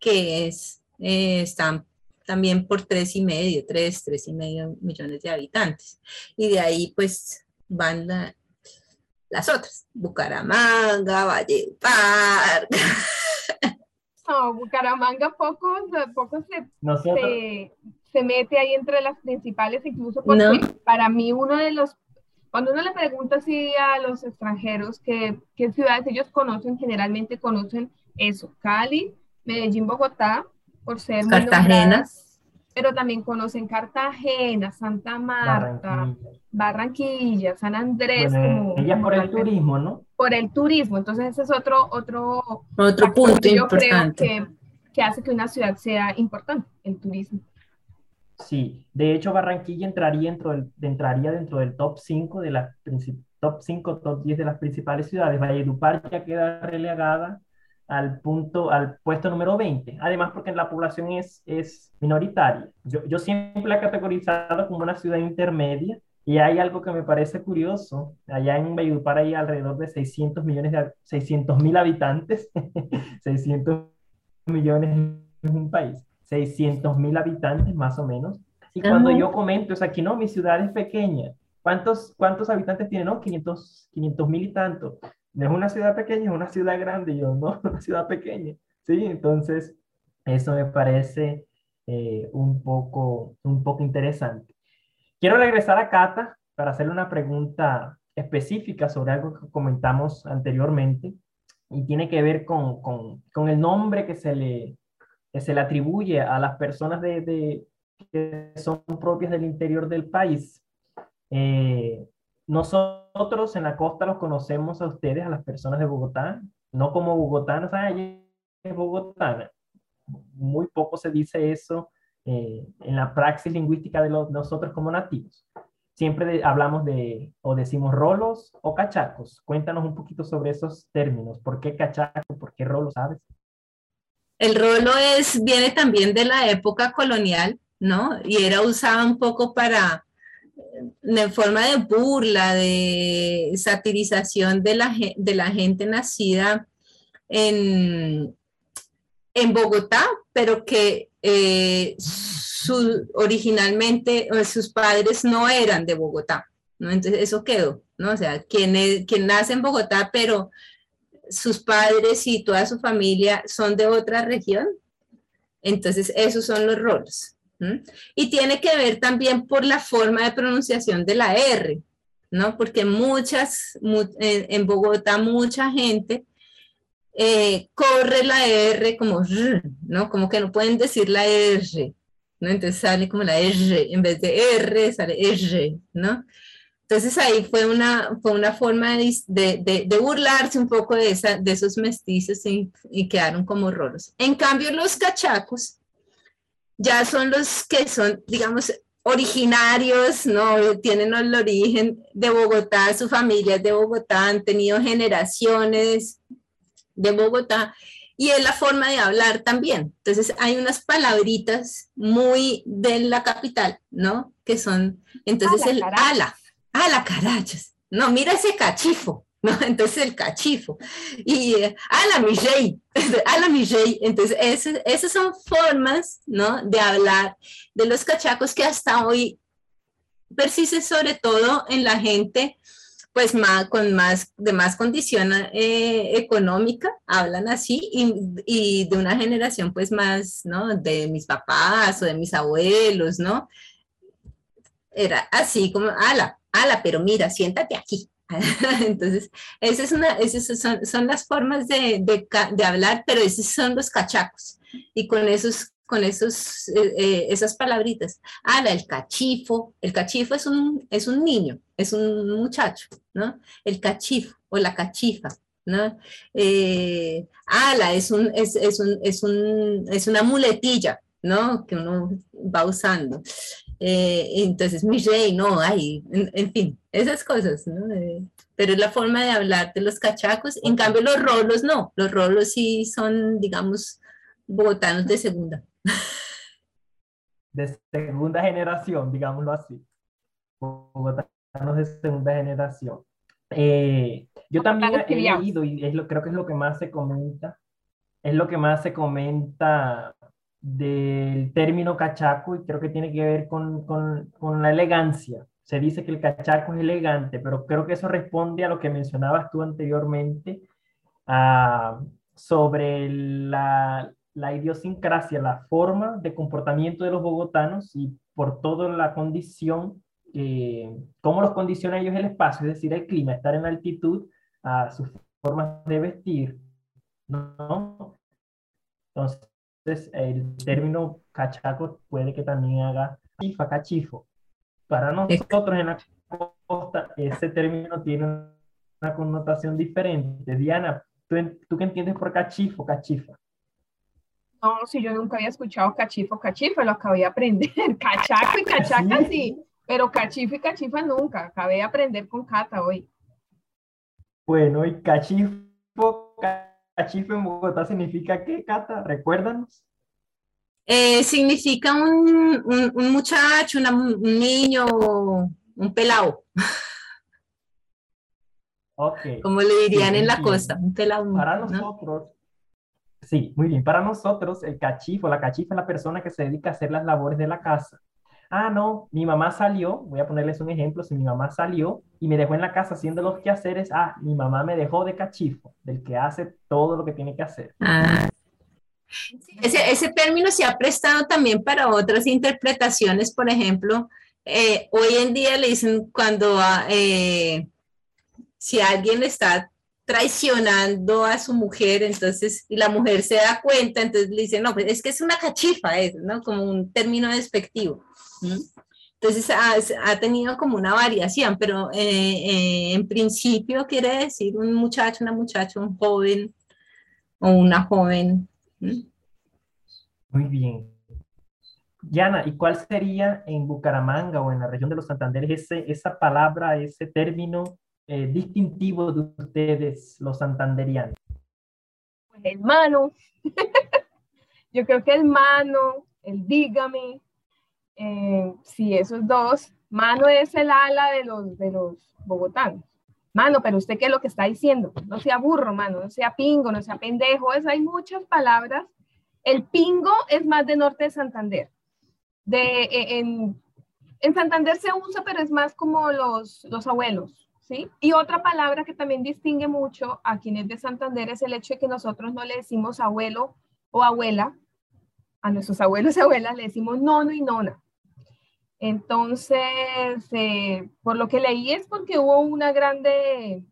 Speaker 3: que es, eh, están también por tres y medio, tres, tres y medio millones de habitantes. Y de ahí pues van la- las otras, Bucaramanga, Valledupar. (laughs)
Speaker 4: No, Bucaramanga poco, poco se,
Speaker 2: nosotros,
Speaker 4: se, se mete ahí entre las principales, incluso porque
Speaker 3: No.
Speaker 4: para mí uno de los, Cuando uno le pregunta así a los extranjeros que, qué ciudades ellos conocen, generalmente conocen eso, Cali, Medellín, Bogotá, por ser
Speaker 3: Cartagena.
Speaker 4: pero también conocen Cartagena, Santa Marta,
Speaker 2: Barranquilla.
Speaker 4: Barranquilla, San Andrés,
Speaker 2: Bueno,
Speaker 4: como,
Speaker 2: ella por el turismo, ¿no?
Speaker 4: por el turismo. Entonces ese es otro, otro
Speaker 3: Otro punto
Speaker 4: que yo creo
Speaker 3: importante.
Speaker 4: que, que hace que una ciudad sea importante, el turismo.
Speaker 2: Sí, de hecho Barranquilla entraría dentro del, entraría dentro del top 5 de las top 5, top 10 de las principales ciudades. Valledupar ya queda relegada al punto, al puesto número 20. Además, porque la población es, es minoritaria. Yo, yo siempre la he categorizado como una ciudad intermedia y hay algo que me parece curioso. Allá en Valledupar hay alrededor de 600 millones de, 600 mil habitantes. (laughs) 600 millones es un país. 600 mil habitantes más o menos. Y cuando yo comento, es aquí no, mi ciudad es pequeña. ¿Cuántos, cuántos habitantes tiene? No, 500 mil y tanto. No es una ciudad pequeña, es una ciudad grande. Yo no, (laughs) una ciudad pequeña. Sí, entonces eso me parece eh, un poco, un poco interesante. Quiero regresar a Cata para hacerle una pregunta específica sobre algo que comentamos anteriormente y tiene que ver con, con, con el nombre que se le, que se le atribuye a las personas de, de- que son propias del interior del país. Eh, nosotros en la costa los conocemos a ustedes, a las personas de Bogotá, no como bogotanos, ah, ella es bogotana. Muy poco se dice eso eh, en la praxis lingüística de los- nosotros como nativos. Siempre hablamos de, o decimos rolos o cachacos. Cuéntanos un poquito sobre esos términos. ¿Por qué cachaco? ¿Por qué rolo? ¿Sabes?
Speaker 3: El rolo es, viene también de la época colonial, ¿no? Y era usado un poco para, en forma de burla, de satirización de la, de la gente nacida en, en Bogotá, pero que eh, originalmente sus padres no eran de Bogotá, ¿no? Entonces eso quedó, ¿no? O sea, quien, quien nace en Bogotá, pero sus padres y toda su familia son de otra región, entonces esos son los rolos. ¿m? Y tiene que ver también por la forma de pronunciación de la R, ¿no? Porque muchas, mu- en, en Bogotá mucha gente eh, corre la R como R, ¿no? Como que no pueden decir la R, ¿no? Entonces sale como la R, en vez de R sale R, ¿no? Entonces ahí fue una, fue una forma de, de- de- de burlarse un poco de, esa, de esos mestizos y, y quedaron como rolos. En cambio, los cachacos ya son los que son, digamos, originarios, ¿no? Tienen el origen de Bogotá, su familia es de Bogotá, han tenido generaciones de Bogotá y es la forma de hablar también. Entonces hay unas palabritas muy de la capital, ¿no? Que son, entonces
Speaker 4: Ala,
Speaker 3: el
Speaker 4: carachas.
Speaker 3: Ala, ala carachas. No, mira ese cachifo, ¿no? (laughs) Entonces el cachifo. Y eh, ala mi rey, ala (laughs) mi rey. Entonces ese- esas son formas, ¿no? De hablar de los cachacos que hasta hoy persiste sobre todo en la gente pues más, con más, de más condición eh, económica, hablan así, y, y de una generación pues más, ¿no? De mis papás o de mis abuelos, ¿no? Era así como, ala, ala, pero mira, siéntate aquí. (laughs) Entonces, esas, es una, esas son, son las formas de, de, de hablar, pero esos son los cachacos. Y con esos, con esos, eh, eh, esas palabritas, ala, el cachifo, el cachifo es un, es un niño, es un muchacho, ¿no? El cachifo o la cachifa, ¿no? Eh, ala, es, un, es, es, un, es, un, es una muletilla, ¿no? Que uno va usando. Eh, entonces, mi rey, no, hay, en, en fin, esas cosas, ¿no? Eh, pero es la forma de hablar de los cachacos. En cambio, los rolos no, los rolos sí son, digamos, bogotanos de segunda.
Speaker 2: De segunda generación, digámoslo así. Bogotanos de segunda generación. Eh, yo también he leído, y es lo, creo que es lo que más se comenta, es lo que más se comenta del término cachaco, y creo que tiene que ver con, con, con la elegancia. Se dice que el cachaco es elegante, pero creo que eso responde a lo que mencionabas tú anteriormente, ah, sobre la, la idiosincrasia, la forma de comportamiento de los bogotanos y por toda la condición eh, cómo los condiciona ellos el espacio, es decir, el clima, estar en altitud, a sus formas de vestir, ¿no? Entonces, el término cachaco puede que también haga cachifa, cachifo. Para nosotros en la costa, ese término tiene una connotación diferente. Diana, ¿tú, ¿tú qué entiendes por cachifo, cachifa?
Speaker 4: No, si yo nunca había escuchado cachifo, cachifa, lo acabé de aprender. (laughs) Cachaco y cachaca
Speaker 2: ¿Sí?
Speaker 4: sí, pero cachifo y cachifa nunca. Acabé de aprender con Cata hoy.
Speaker 2: Bueno, y cachifo, cachifo en Bogotá significa qué, Cata? Recuérdanos.
Speaker 3: Eh, significa un, un- un muchacho, una- un niño, un pelado,
Speaker 2: Ok.
Speaker 3: como le dirían
Speaker 2: Sí,
Speaker 3: en la
Speaker 2: entiendo.
Speaker 3: costa, un pelado.
Speaker 2: Para
Speaker 3: ¿no?
Speaker 2: nosotros, sí, muy bien. Para nosotros, el cachifo, la cachifa es la persona que se dedica a hacer las labores de la casa. Ah, no, mi mamá salió, voy a ponerles un ejemplo, si mi mamá salió y me dejó en la casa haciendo los quehaceres, ah, mi mamá me dejó de cachifo, del que hace todo lo que tiene que hacer.
Speaker 3: Ah. Ese, ese término se ha prestado también para otras interpretaciones, por ejemplo, eh, hoy en día le dicen cuando ah, eh, si alguien está traicionando a su mujer, entonces, y la mujer se da cuenta, entonces le dicen, no, pues es que es una cachifa, eso, ¿no? Como un término despectivo. Entonces ha, ha tenido como una variación, pero eh, eh, en principio quiere decir un muchacho, una muchacha, un joven o una joven.
Speaker 2: Muy bien. Yana, ¿y cuál sería en Bucaramanga o en la región de los Santanderes ese, esa palabra, ese término eh, distintivo de ustedes, los santanderianos?
Speaker 4: Pues el mano. (laughs) Yo creo que el mano, el dígame, eh, sí, esos dos. Mano es el ala de los, de los bogotanos. Mano, pero usted qué es lo que está diciendo? No sea burro, mano, no sea pingo, no sea pendejo. Es, hay muchas palabras. El pingo es más de norte de Santander. De, eh, en, en Santander se usa, pero es más como los, los abuelos, ¿sí? Y otra palabra que también distingue mucho a quienes de Santander es el hecho de que nosotros no le decimos abuelo o abuela, a nuestros abuelos y abuelas le decimos nono y nona. Entonces, eh, por lo que leí es porque hubo una grande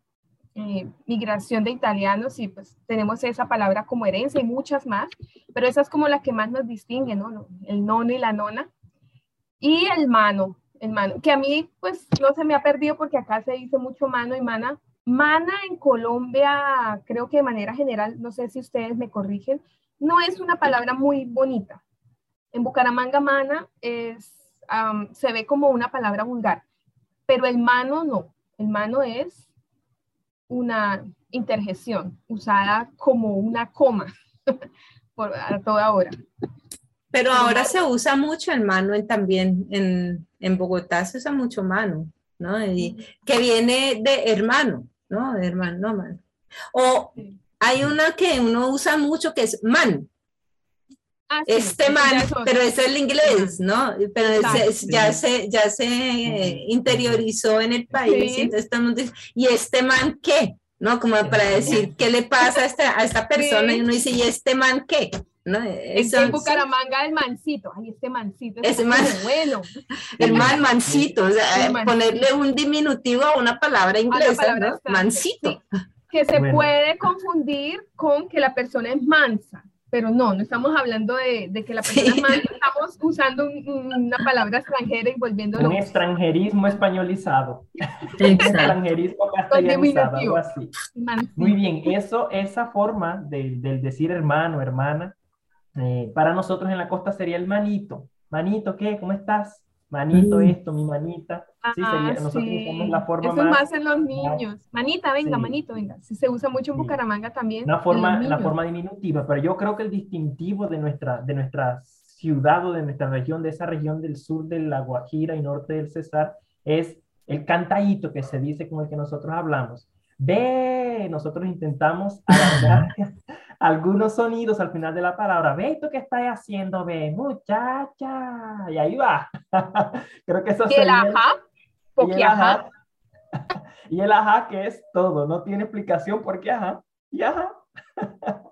Speaker 4: eh, migración de italianos y pues tenemos esa palabra como herencia y muchas más, pero esa es como la que más nos distingue, ¿no? El nono y la nona. Y el mano, el mano, que a mí pues no se me ha perdido porque acá se dice mucho mano y mana. Mana en Colombia, creo que de manera general, no sé si ustedes me corrigen, no es una palabra muy bonita. En Bucaramanga, mana es, um, se ve como una palabra vulgar, pero el mano no. El mano es una interjección usada como una coma (laughs) por, a toda hora.
Speaker 3: Pero ahora se usa mucho el mano en, también en, en Bogotá se usa mucho mano, ¿no? Y, que viene de hermano, ¿no? De hermano, no mano. O hay una que uno usa mucho que es man.
Speaker 4: Ah, sí,
Speaker 3: Este man,
Speaker 4: es
Speaker 3: pero es el inglés, ¿no? Pero se- ya se, ya se eh, interiorizó en el país,
Speaker 4: Sí.
Speaker 3: entonces todo el mundo dice, ¿y este man qué? ¿No? Como para decir, ¿qué le pasa a esta, a esta persona?
Speaker 4: Sí.
Speaker 3: Y uno dice, ¿y este man qué? ¿No?
Speaker 4: Es
Speaker 3: Eso-
Speaker 4: en Bucaramanga el mancito. Ay, este mancito.
Speaker 3: Ese
Speaker 4: Ese
Speaker 3: man-.
Speaker 4: Bueno.
Speaker 3: El man, mancito, o sea,
Speaker 4: mancito.
Speaker 3: ponerle un diminutivo a una palabra inglesa,
Speaker 4: palabra
Speaker 3: ¿no? Mancito.
Speaker 4: Que se
Speaker 2: Bueno.
Speaker 4: puede confundir con que la persona es mansa. Pero no, no estamos hablando de, de que la persona
Speaker 3: Sí.
Speaker 4: mansa. Estamos usando un- una palabra extranjera y volviéndolo.
Speaker 2: Un extranjerismo españolizado, un
Speaker 3: Exacto.
Speaker 2: extranjerismo castellanizado, algo así.
Speaker 4: mancito.
Speaker 2: Muy bien, eso, esa forma de- del decir hermano, hermana, eh, para nosotros en la costa sería el manito. Manito, ¿qué? ¿Cómo estás? Manito,
Speaker 3: Mm.
Speaker 2: esto, mi manita. Sí,
Speaker 4: Ah,
Speaker 2: sería, nosotros
Speaker 4: sí.
Speaker 2: usamos la forma
Speaker 4: Eso es
Speaker 2: más,
Speaker 4: más en los niños. Manita, venga,
Speaker 2: Sí.
Speaker 4: manito, venga. Sí, se usa mucho en
Speaker 2: Sí.
Speaker 4: Bucaramanga también.
Speaker 2: una forma, la forma diminutiva, pero yo creo que el distintivo de nuestra, de nuestra ciudad o de nuestra región, de esa región del sur de la Guajira y norte del Cesar, es el cantadito que se dice con el que nosotros hablamos. Ve, nosotros intentamos (laughs) alargar algunos sonidos al final de la palabra. Ve, ¿tú qué estás haciendo? Ve, muchacha. Y ahí va. (laughs) Creo que eso
Speaker 4: Y el ajá,
Speaker 2: y
Speaker 4: porque
Speaker 2: el
Speaker 4: ajá.
Speaker 2: ajá. (laughs) Y el ajá que es todo, no tiene explicación porque ajá y ajá. (laughs)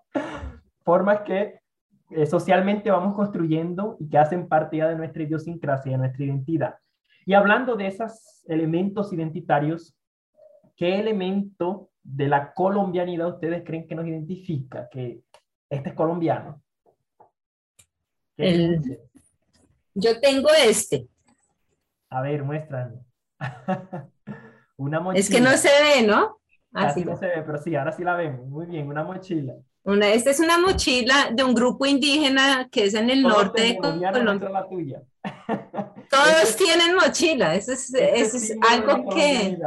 Speaker 2: Formas que eh, socialmente vamos construyendo y que hacen parte ya de nuestra idiosincrasia, de nuestra identidad. Y hablando de esos elementos identitarios, ¿qué elemento de la colombianidad ustedes creen que nos identifica? Que este es colombiano.
Speaker 3: Yo tengo este.
Speaker 2: A ver, muéstranos. (laughs) Una mochila.
Speaker 3: Es que no se ve, ¿no? Así.
Speaker 2: no se ve, pero sí, ahora sí la vemos. Muy bien, una mochila.
Speaker 3: Una, esta es una mochila de un grupo indígena que es en el
Speaker 2: Todos
Speaker 3: norte de Colombia.
Speaker 2: la tuya. (laughs)
Speaker 3: Todos tienen mochila. Eso es,
Speaker 2: Este
Speaker 3: eso es algo que.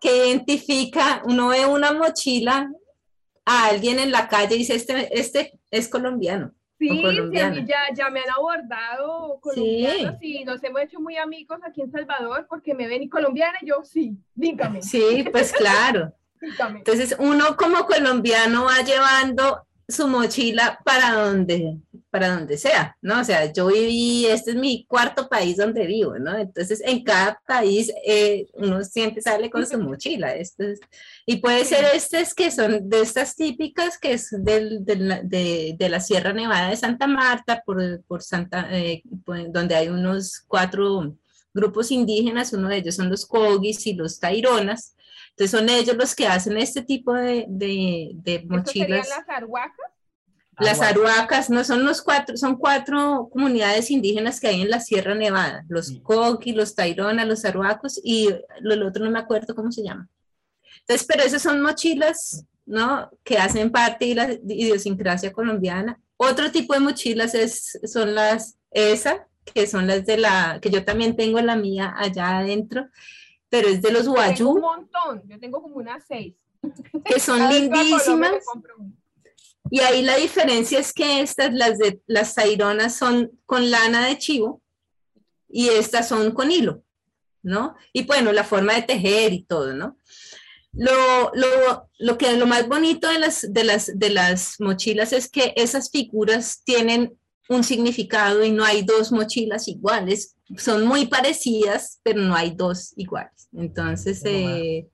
Speaker 3: Que identifica. Uno ve una mochila a alguien en la calle y dice, este, este es colombiano.
Speaker 4: Sí, sí, a
Speaker 3: colombiana.
Speaker 4: mí ya, ya me han abordado colombianos y nos hemos hecho muy amigos aquí en Salvador porque me ven y colombiana y yo sí, dígame,
Speaker 3: Sí, pues (laughs) claro.
Speaker 4: dígame.
Speaker 3: Entonces uno como colombiano va llevando su mochila para donde, para donde sea, ¿no? O sea, yo viví, este es mi cuarto país donde vivo, ¿no? Entonces en cada país eh, uno siempre sale con su mochila. Esto es- y puede ser estas que son de estas típicas que es del- del- de, de la Sierra Nevada de Santa Marta, por, por Santa, eh, donde hay unos cuatro grupos indígenas, uno de ellos son los Cogis y los Taironas. Entonces son ellos los que hacen este tipo de, de, de
Speaker 4: ¿Esto serían
Speaker 3: mochilas.
Speaker 4: las arhuacas?
Speaker 3: Las aruacas no son los cuatro, son cuatro comunidades indígenas que hay en la Sierra Nevada, los
Speaker 2: Sí.
Speaker 3: Coqui, los Taironas, los Aruacos y lo, el otro no me acuerdo cómo se llama. Entonces, pero esas son mochilas, ¿no? Que hacen parte de la idiosincrasia colombiana. Otro tipo de mochilas es, son las ESA, que son las de la, que yo también tengo la mía allá adentro, pero es de los
Speaker 4: Tengo un
Speaker 3: Guayú,
Speaker 4: montón, yo tengo como unas seis.
Speaker 3: que son (laughs) lindísimas. Y ahí la diferencia es que estas, las de las taironas, son con lana de chivo y estas son con hilo, ¿no? Y bueno, la forma de tejer y todo, ¿no? Lo, lo, lo que lo más bonito de las, de, las, de las mochilas es que esas figuras tienen un significado y no hay dos mochilas iguales. Son muy parecidas, pero no hay dos iguales. Entonces,
Speaker 2: Lo más-
Speaker 3: eh,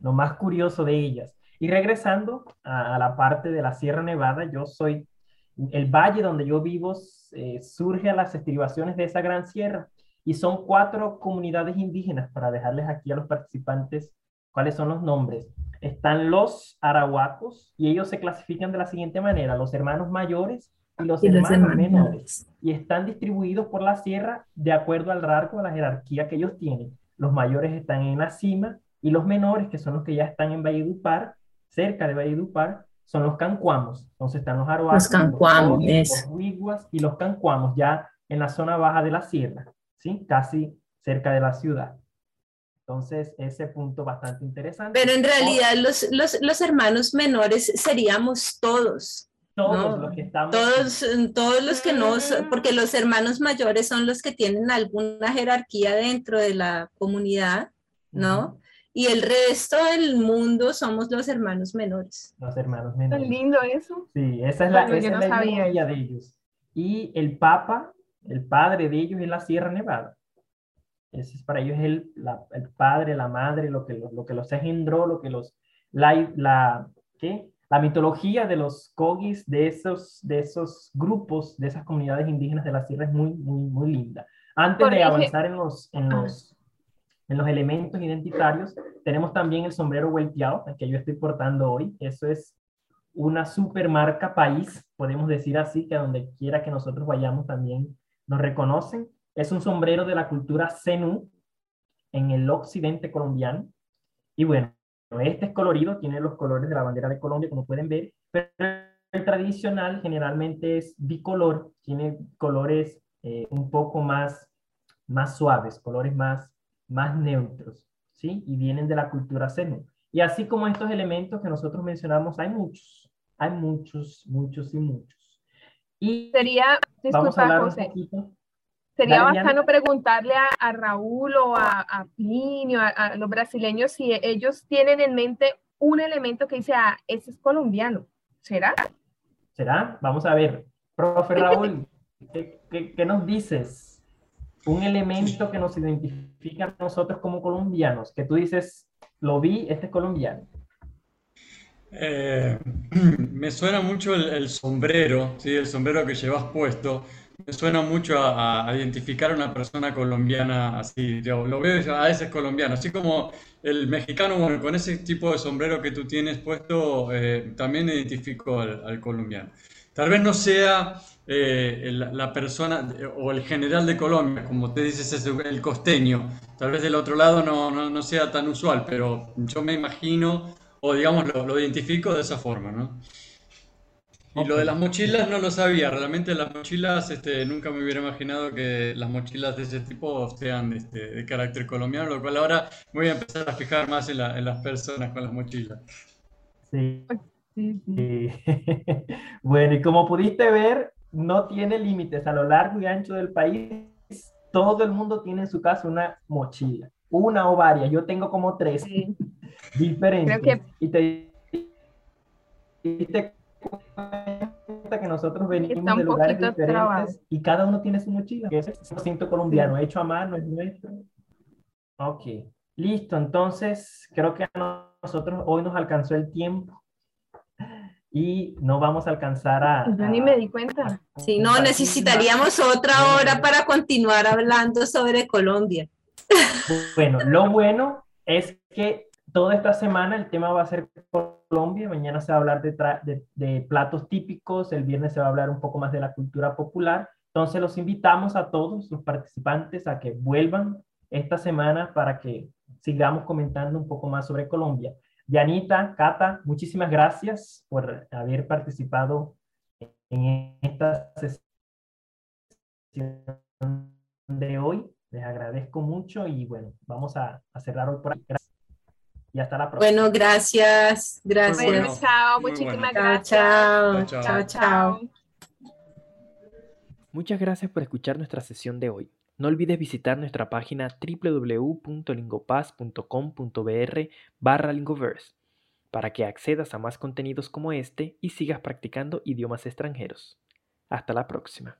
Speaker 2: lo más curioso de ellas. Y regresando a, a la parte de la Sierra Nevada, yo soy, el valle donde yo vivo eh, surge a las estribaciones de esa gran sierra y son cuatro comunidades indígenas para dejarles aquí a los participantes cuáles son los nombres. Están los arahuacos y ellos se clasifican de la siguiente manera, los hermanos mayores y los
Speaker 3: y los
Speaker 2: hermanos
Speaker 3: hermanos
Speaker 2: menores
Speaker 3: menores.
Speaker 2: y están distribuidos por la sierra de acuerdo al rango, a la jerarquía que ellos tienen. Los mayores están en la cima y los menores, que son los que ya están en Valledupar, cerca de Valledupar, son los cancuamos. Entonces están los
Speaker 3: cancuamos, eso.
Speaker 2: los huiguas y los cancuamos ya en la zona baja de la sierra, ¿sí? Casi cerca de la ciudad. Entonces, ese punto bastante interesante.
Speaker 3: Pero en realidad los, los, los hermanos menores seríamos todos,
Speaker 2: todos
Speaker 3: no,
Speaker 2: los que estamos
Speaker 3: todos, todos los que no,
Speaker 4: Mm.
Speaker 3: porque los hermanos mayores son los que tienen alguna jerarquía dentro de la comunidad, ¿no? Y el resto del mundo somos los hermanos menores.
Speaker 2: los hermanos menores.
Speaker 4: lindo eso.
Speaker 2: Sí, esa es la, esa es
Speaker 4: no
Speaker 2: la
Speaker 4: sabía
Speaker 2: ideología de ellos. Y el Papa, el padre de ellos es la Sierra Nevada. Ese es para ellos el, la- el padre, la madre, lo que, lo, lo que los engendró, lo que los, la, la, ¿qué? la mitología de los Kogis, de esos, de esos grupos, de esas comunidades indígenas de la Sierra es muy, muy, muy linda. Antes de avanzar en los, en
Speaker 3: Ah.
Speaker 2: los, en los elementos identitarios, tenemos también el sombrero vuelteado, el que yo estoy portando hoy. Eso es una super marca país, podemos decir así, que a donde quiera que nosotros vayamos también nos reconocen. Es un sombrero de la cultura Zenú en el occidente colombiano. Y bueno, este es colorido, tiene los colores de la bandera de Colombia, como pueden ver, pero el tradicional generalmente es bicolor, tiene colores eh, un poco más, más suaves, colores más, más neutros, ¿sí? Y vienen de la cultura Zenú. Y así como estos elementos que nosotros mencionamos, hay muchos, hay muchos, muchos y muchos. Y
Speaker 4: Sería, disculpa, José, sería
Speaker 2: Dale,
Speaker 4: preguntarle a, a Raúl o a, a Plinio, a, a los brasileños, si ellos tienen en mente un elemento que dice, ah, ese es colombiano. ¿Será?
Speaker 2: ¿Será? Vamos a ver. Profe (laughs) Raúl, ¿qué, qué, qué nos dices? Un elemento que nos identifica a nosotros como colombianos, que tú dices, lo vi, este es colombiano.
Speaker 5: Eh, (clears throat) me suena mucho el, sombrero, ¿sí? El sombrero que llevas puesto. me suena mucho a, a identificar a una persona colombiana así. Yo lo veo digo, ah, ese es colombiano. Así como el mexicano, con ese tipo de sombrero que tú tienes puesto, eh, también identifico al colombiano. Tal vez no sea eh, la persona o el general de Colombia, como te dices, es el costeño. Tal vez del otro lado no, no, no sea tan usual, pero yo me imagino, o digamos, lo, lo identifico de esa forma, ¿no? Y lo de las mochilas no lo sabía, realmente las mochilas, este, nunca me hubiera imaginado que las mochilas de ese tipo sean este, de carácter colombiano, lo cual ahora me voy a empezar a fijar más en, la- en las personas con las mochilas.
Speaker 2: Sí.
Speaker 4: Sí, sí. (laughs) (laughs)
Speaker 2: Bueno, y como pudiste ver, no tiene límites a lo largo y ancho del país. Todo el mundo tiene en su casa una mochila, una o varias. Yo tengo como tres
Speaker 4: Sí. (laughs)
Speaker 2: diferentes.
Speaker 4: Creo
Speaker 2: Y te diste cuenta que nosotros venimos de lugares diferentes y cada uno tiene su mochila. que es un cinto colombiano, hecho a mano, es nuestro. Ok, listo. Entonces, creo que a nosotros hoy nos alcanzó el tiempo y no vamos a alcanzar a...
Speaker 4: Yo ni me di cuenta.
Speaker 3: Si no, necesitaríamos otra hora para continuar hablando sobre Colombia.
Speaker 2: Bueno, lo bueno es que toda esta semana el tema va a ser Colombia, mañana se va a hablar de, tra- de- de platos típicos, el viernes se va a hablar un poco más de la cultura popular. Entonces los invitamos a todos los participantes a que vuelvan esta semana para que sigamos comentando un poco más sobre Colombia. Yanita, Cata, muchísimas gracias por haber participado en esta sesión de hoy. Les agradezco mucho y bueno, vamos a, a cerrar hoy por aquí. Gracias. Y hasta la próxima.
Speaker 3: Bueno, gracias, gracias.
Speaker 4: Bueno, chao,
Speaker 5: muy
Speaker 4: muchísimas
Speaker 5: bueno.
Speaker 4: Gracias.
Speaker 3: chao,
Speaker 5: Chao,
Speaker 3: chao, chao.
Speaker 1: Muchas gracias por escuchar nuestra sesión de hoy. No olvides visitar nuestra página www.lingopaz.com.br barra lingoverse para que accedas a más contenidos como este y sigas practicando idiomas extranjeros. Hasta la próxima.